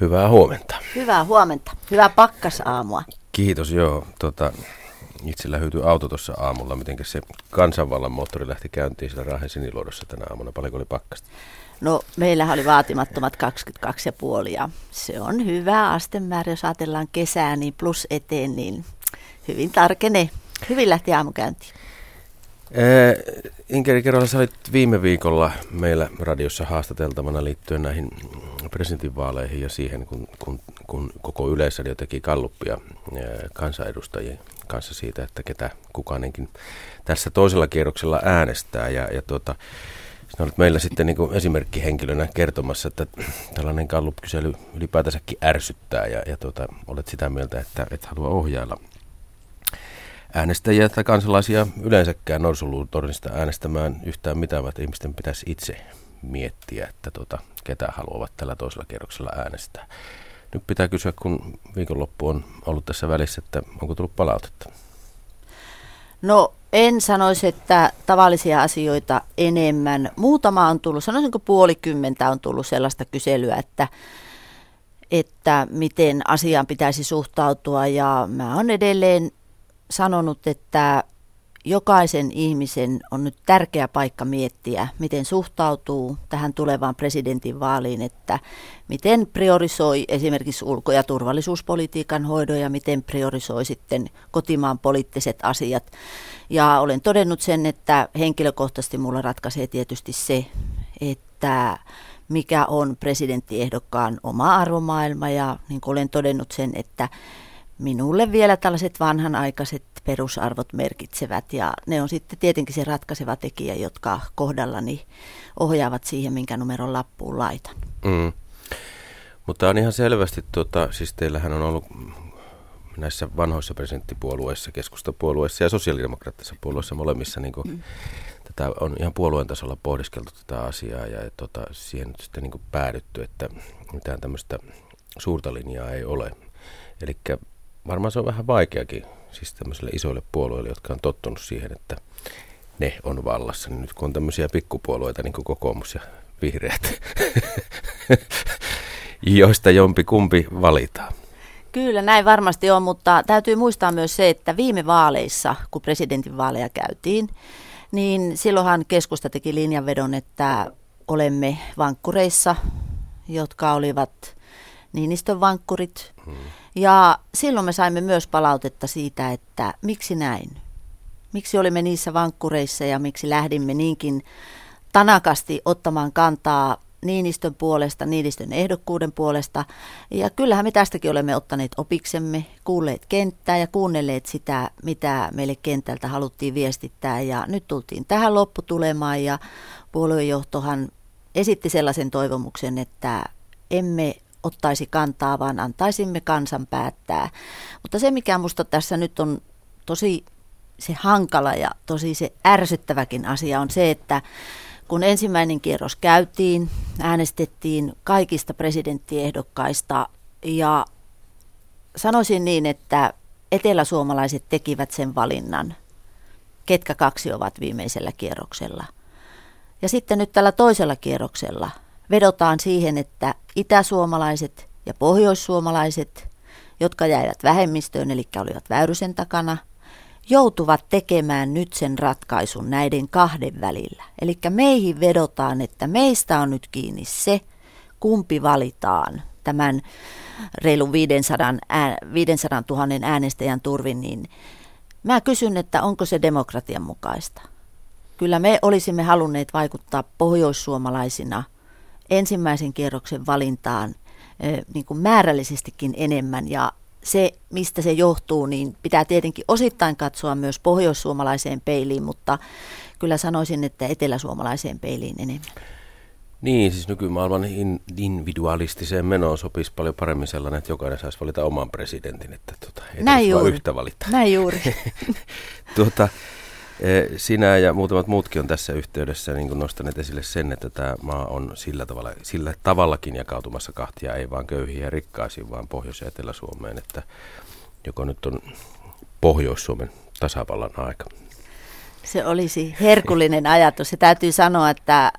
Hyvää huomenta. Hyvää huomenta. Hyvää pakkasaamua. Kiitos, joo. Tota, itsellä hyytyi auto tuossa aamulla. Miten se kansanvallan moottori lähti käyntiin siellä Raahen siniluodossa tänä aamuna? Paljonko oli pakkasta? No meillähän oli vaatimattomat 22,5 ja se on hyvä astemäärä, jos ajatellaan kesää, niin plus eteen, niin hyvin tarkenee. Hyvin lähti aamukäyntiin. Äh, Inkeri Kerola, sä olit viime viikolla meillä radiossa haastateltavana liittyen näihin presidentinvaaleihin ja siihen, kun, kun, kun koko Yleisradio teki kalluppia äh, kansanedustajien kanssa siitä, että ketä kukainenkin tässä toisella kierroksella äänestää. Ja, ja tuota, sinä olet meillä sitten niin esimerkkihenkilönä kertomassa, että tällainen kallup-kysely ylipäätänsäkin ärsyttää ja, ja tuota, olet sitä mieltä, että et halua ohjailla äänestäjiä tai kansalaisia yleensäkään norsulutornista äänestämään yhtään mitään, vaan ihmisten pitäisi itse miettiä, että tuota, ketä haluavat tällä toisella kierroksella äänestää. Nyt pitää kysyä, kun viikonloppu on ollut tässä välissä, että onko tullut palautetta? No en sanoisi, että tavallisia asioita enemmän. Muutama on tullut, sanoisinko puolikymmentä on tullut sellaista kyselyä, että, että miten asiaan pitäisi suhtautua. Ja mä oon edelleen sanonut, että jokaisen ihmisen on nyt tärkeä paikka miettiä, miten suhtautuu tähän tulevaan presidentin vaaliin, että miten priorisoi esimerkiksi ulko- ja turvallisuuspolitiikan hoidon ja miten priorisoi sitten kotimaan poliittiset asiat. Ja olen todennut sen, että henkilökohtaisesti mulla ratkaisee tietysti se, että mikä on presidenttiehdokkaan oma arvomaailma ja niin kuin olen todennut sen, että minulle vielä tällaiset vanhanaikaiset perusarvot merkitsevät ja ne on sitten tietenkin se ratkaiseva tekijä, jotka kohdallani ohjaavat siihen, minkä numeron lappuun laitan. Mm. Mutta on ihan selvästi, tuota, siis teillähän on ollut näissä vanhoissa presidenttipuolueissa, keskustapuolueissa ja sosiaalidemokraattisissa puolueissa molemmissa niin kuin, mm. tätä on ihan puolueen tasolla pohdiskeltu tätä asiaa ja tota, siihen sitten niin päädytty, että mitään tämmöistä suurta linjaa ei ole. Eli varmaan se on vähän vaikeakin siis tämmöisille isoille puolueille, jotka on tottunut siihen, että ne on vallassa. Niin nyt kun on tämmöisiä pikkupuolueita, niin kuin kokoomus ja vihreät, joista jompi kumpi valitaan. Kyllä, näin varmasti on, mutta täytyy muistaa myös se, että viime vaaleissa, kun presidentinvaaleja käytiin, niin silloinhan keskusta teki linjanvedon, että olemme vankkureissa, jotka olivat Niinistön vankkurit. Hmm. Ja silloin me saimme myös palautetta siitä, että miksi näin? Miksi olimme niissä vankkureissa ja miksi lähdimme niinkin tanakasti ottamaan kantaa Niinistön puolesta, Niinistön ehdokkuuden puolesta. Ja kyllähän me tästäkin olemme ottaneet opiksemme, kuulleet kenttää ja kuunnelleet sitä, mitä meille kentältä haluttiin viestittää. Ja nyt tultiin tähän lopputulemaan ja puoluejohtohan esitti sellaisen toivomuksen, että emme ottaisi kantaa, vaan antaisimme kansan päättää. Mutta se, mikä minusta tässä nyt on tosi se hankala ja tosi se ärsyttäväkin asia on se, että kun ensimmäinen kierros käytiin, äänestettiin kaikista presidenttiehdokkaista ja sanoisin niin, että eteläsuomalaiset tekivät sen valinnan, ketkä kaksi ovat viimeisellä kierroksella. Ja sitten nyt tällä toisella kierroksella vedotaan siihen, että itäsuomalaiset ja pohjoissuomalaiset, jotka jäivät vähemmistöön, eli olivat Väyrysen takana, joutuvat tekemään nyt sen ratkaisun näiden kahden välillä. Eli meihin vedotaan, että meistä on nyt kiinni se, kumpi valitaan tämän reilun 500, 500 000 äänestäjän turvin, niin mä kysyn, että onko se demokratian mukaista. Kyllä me olisimme halunneet vaikuttaa pohjoissuomalaisina – ensimmäisen kierroksen valintaan niin kuin määrällisestikin enemmän ja se, mistä se johtuu, niin pitää tietenkin osittain katsoa myös pohjoissuomalaiseen peiliin, mutta kyllä sanoisin, että eteläsuomalaiseen peiliin enemmän. Niin, siis nykymaailman individualistiseen menoon sopisi paljon paremmin sellainen, että jokainen saisi valita oman presidentin, että tuota, ei Näin juuri. yhtä valita. Näin juuri. tuota, sinä ja muutamat muutkin on tässä yhteydessä niin kuin nostaneet esille sen, että tämä maa on sillä, tavalla, sillä tavallakin jakautumassa kahtia, ei vain köyhiä ja rikkaisiin, vaan Pohjois- ja Etelä-Suomeen, että joko nyt on Pohjois-Suomen tasavallan aika. Se olisi herkullinen ajatus. Se täytyy sanoa, että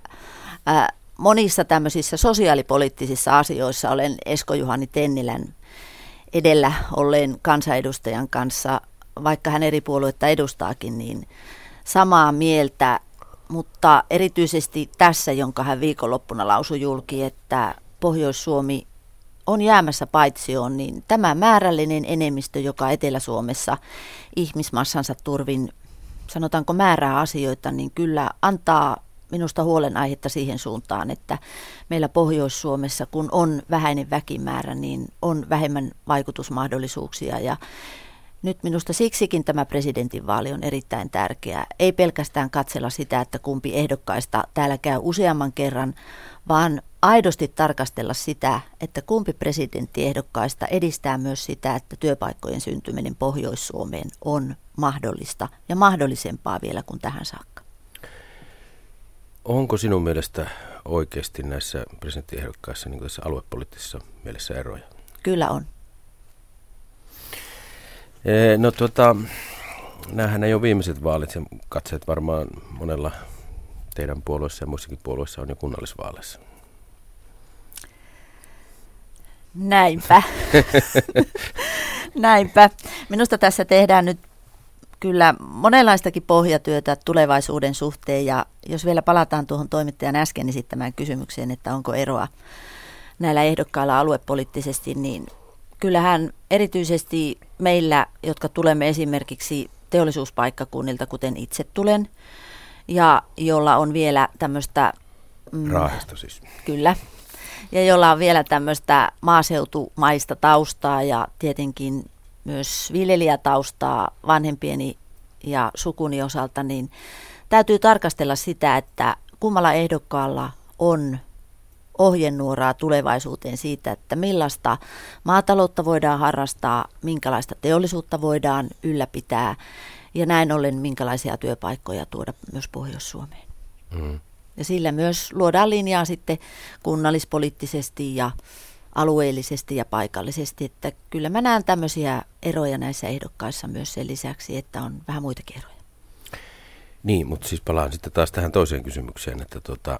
monissa tämmöisissä sosiaalipoliittisissa asioissa olen Esko Juhani Tennilän edellä olleen kansanedustajan kanssa, vaikka hän eri puolueita edustaakin, niin samaa mieltä, mutta erityisesti tässä, jonka hän viikonloppuna lausui julki, että Pohjois-Suomi on jäämässä paitsioon, niin tämä määrällinen enemmistö, joka Etelä-Suomessa ihmismassansa turvin, sanotaanko määrää asioita, niin kyllä antaa minusta huolenaihetta siihen suuntaan, että meillä Pohjois-Suomessa, kun on vähäinen väkimäärä, niin on vähemmän vaikutusmahdollisuuksia. Ja nyt minusta siksikin tämä presidentinvaali on erittäin tärkeä. Ei pelkästään katsella sitä, että kumpi ehdokkaista täällä käy useamman kerran, vaan aidosti tarkastella sitä, että kumpi presidenttiehdokkaista edistää myös sitä, että työpaikkojen syntyminen Pohjois-Suomeen on mahdollista ja mahdollisempaa vielä kuin tähän saakka. Onko sinun mielestä oikeasti näissä presidenttiehdokkaissa niin tässä aluepoliittisessa mielessä eroja? Kyllä on. No tuota, näähän ei ole viimeiset vaalit ja katseet varmaan monella teidän puolueessa ja muissakin puolueissa on jo kunnallisvaaleissa. Näinpä. Näinpä. Minusta tässä tehdään nyt kyllä monenlaistakin pohjatyötä tulevaisuuden suhteen ja jos vielä palataan tuohon toimittajan äsken esittämään kysymykseen, että onko eroa näillä ehdokkailla aluepoliittisesti, niin kyllähän erityisesti meillä, jotka tulemme esimerkiksi teollisuuspaikkakunnilta, kuten itse tulen, ja jolla on vielä tämmöistä... Mm, Raahesta siis. Kyllä. Ja jolla on vielä tämmöistä maaseutumaista taustaa ja tietenkin myös viljelijätaustaa vanhempieni ja sukuni osalta, niin täytyy tarkastella sitä, että kummalla ehdokkaalla on ohjenuoraa tulevaisuuteen siitä, että millaista maataloutta voidaan harrastaa, minkälaista teollisuutta voidaan ylläpitää ja näin ollen minkälaisia työpaikkoja tuoda myös Pohjois-Suomeen. Mm. Ja sillä myös luodaan linjaa sitten kunnallispoliittisesti ja alueellisesti ja paikallisesti, että kyllä mä näen tämmöisiä eroja näissä ehdokkaissa myös sen lisäksi, että on vähän muitakin eroja. Niin, mutta siis palaan sitten taas tähän toiseen kysymykseen, että tota,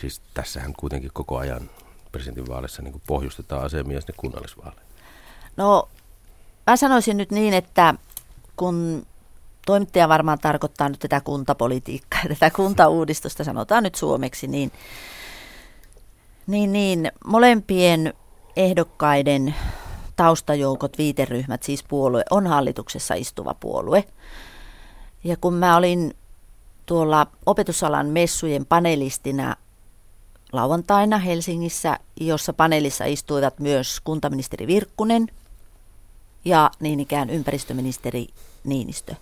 siis tässähän kuitenkin koko ajan presidentinvaaleissa niin pohjustetaan asemia sinne kunnallisvaaleihin. No, mä sanoisin nyt niin, että kun toimittaja varmaan tarkoittaa nyt tätä kuntapolitiikkaa, tätä kuntauudistusta sanotaan nyt suomeksi, niin, niin, niin molempien ehdokkaiden taustajoukot, viiteryhmät, siis puolue, on hallituksessa istuva puolue. Ja kun mä olin tuolla opetusalan messujen panelistina lauantaina Helsingissä, jossa paneelissa istuivat myös kuntaministeri Virkkunen ja niin ikään ympäristöministeri Niinistö.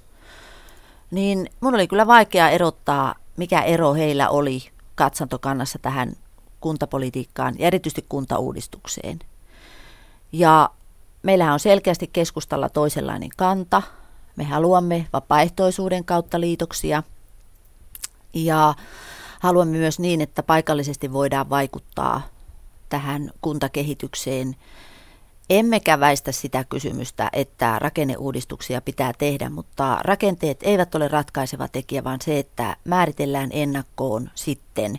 Niin mun oli kyllä vaikea erottaa, mikä ero heillä oli katsantokannassa tähän kuntapolitiikkaan ja erityisesti kuntauudistukseen. Ja meillähän on selkeästi keskustalla toisenlainen kanta. Me haluamme vapaaehtoisuuden kautta liitoksia ja haluamme myös niin, että paikallisesti voidaan vaikuttaa tähän kuntakehitykseen. Emmekä väistä sitä kysymystä, että rakenneuudistuksia pitää tehdä, mutta rakenteet eivät ole ratkaiseva tekijä, vaan se, että määritellään ennakkoon sitten,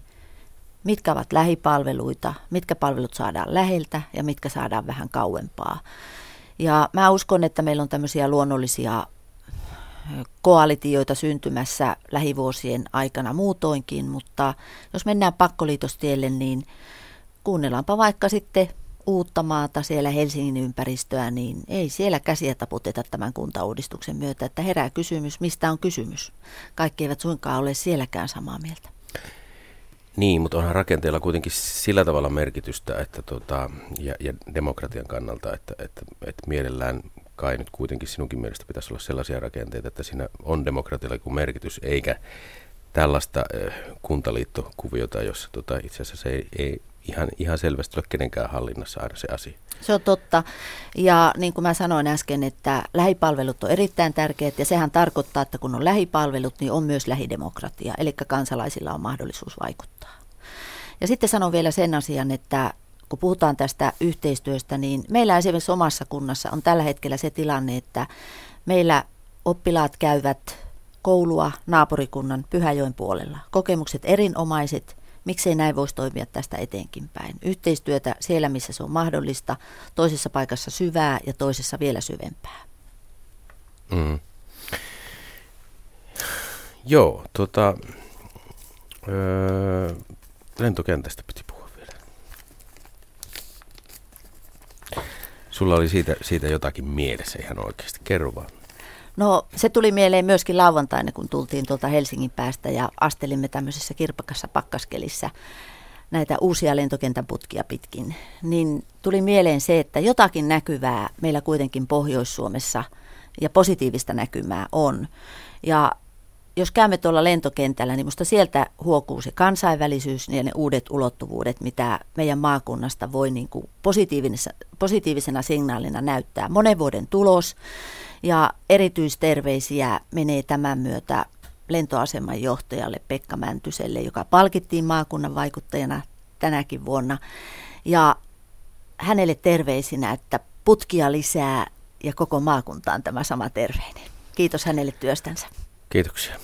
mitkä ovat lähipalveluita, mitkä palvelut saadaan läheltä ja mitkä saadaan vähän kauempaa. Ja mä uskon, että meillä on tämmöisiä luonnollisia koalitioita syntymässä lähivuosien aikana muutoinkin, mutta jos mennään pakkoliitostielle, niin kuunnellaanpa vaikka sitten uutta maata siellä Helsingin ympäristöä, niin ei siellä käsiä taputeta tämän kuntauudistuksen myötä, että herää kysymys, mistä on kysymys. Kaikki eivät suinkaan ole sielläkään samaa mieltä. Niin, mutta onhan rakenteella kuitenkin sillä tavalla merkitystä että tota, ja, ja demokratian kannalta, että, että, että mielellään kai nyt kuitenkin sinunkin mielestä pitäisi olla sellaisia rakenteita, että siinä on demokratialla joku merkitys, eikä tällaista kuntaliittokuviota, jossa tota, itse asiassa se ei, ei ihan, ihan selvästi ole kenenkään hallinnassa aina se asia. Se on totta. Ja niin kuin mä sanoin äsken, että lähipalvelut on erittäin tärkeät ja sehän tarkoittaa, että kun on lähipalvelut, niin on myös lähidemokratia, eli kansalaisilla on mahdollisuus vaikuttaa. Ja sitten sanon vielä sen asian, että kun puhutaan tästä yhteistyöstä, niin meillä esimerkiksi omassa kunnassa on tällä hetkellä se tilanne, että meillä oppilaat käyvät koulua naapurikunnan Pyhäjoen puolella. Kokemukset erinomaiset, Miksei näin voisi toimia tästä eteenkin päin? Yhteistyötä siellä, missä se on mahdollista, toisessa paikassa syvää ja toisessa vielä syvempää. Mm. Joo, tota, öö, lentokentästä piti puhua vielä. Sulla oli siitä, siitä jotakin mielessä ihan oikeasti. Kerro vaan. No se tuli mieleen myöskin lauantaina, kun tultiin tuolta Helsingin päästä ja astelimme tämmöisessä kirpakassa pakkaskelissä näitä uusia lentokentän putkia pitkin. Niin tuli mieleen se, että jotakin näkyvää meillä kuitenkin Pohjois-Suomessa ja positiivista näkymää on. Ja jos käymme tuolla lentokentällä, niin minusta sieltä huokuu se kansainvälisyys ja ne uudet ulottuvuudet, mitä meidän maakunnasta voi niin kuin positiivisena, positiivisena signaalina näyttää. Monen vuoden tulos ja erityisterveisiä menee tämän myötä lentoaseman johtajalle Pekka Mäntyselle, joka palkittiin maakunnan vaikuttajana tänäkin vuonna. Ja hänelle terveisinä, että putkia lisää ja koko maakuntaan tämä sama terveinen. Kiitos hänelle työstänsä. Kiitoksia.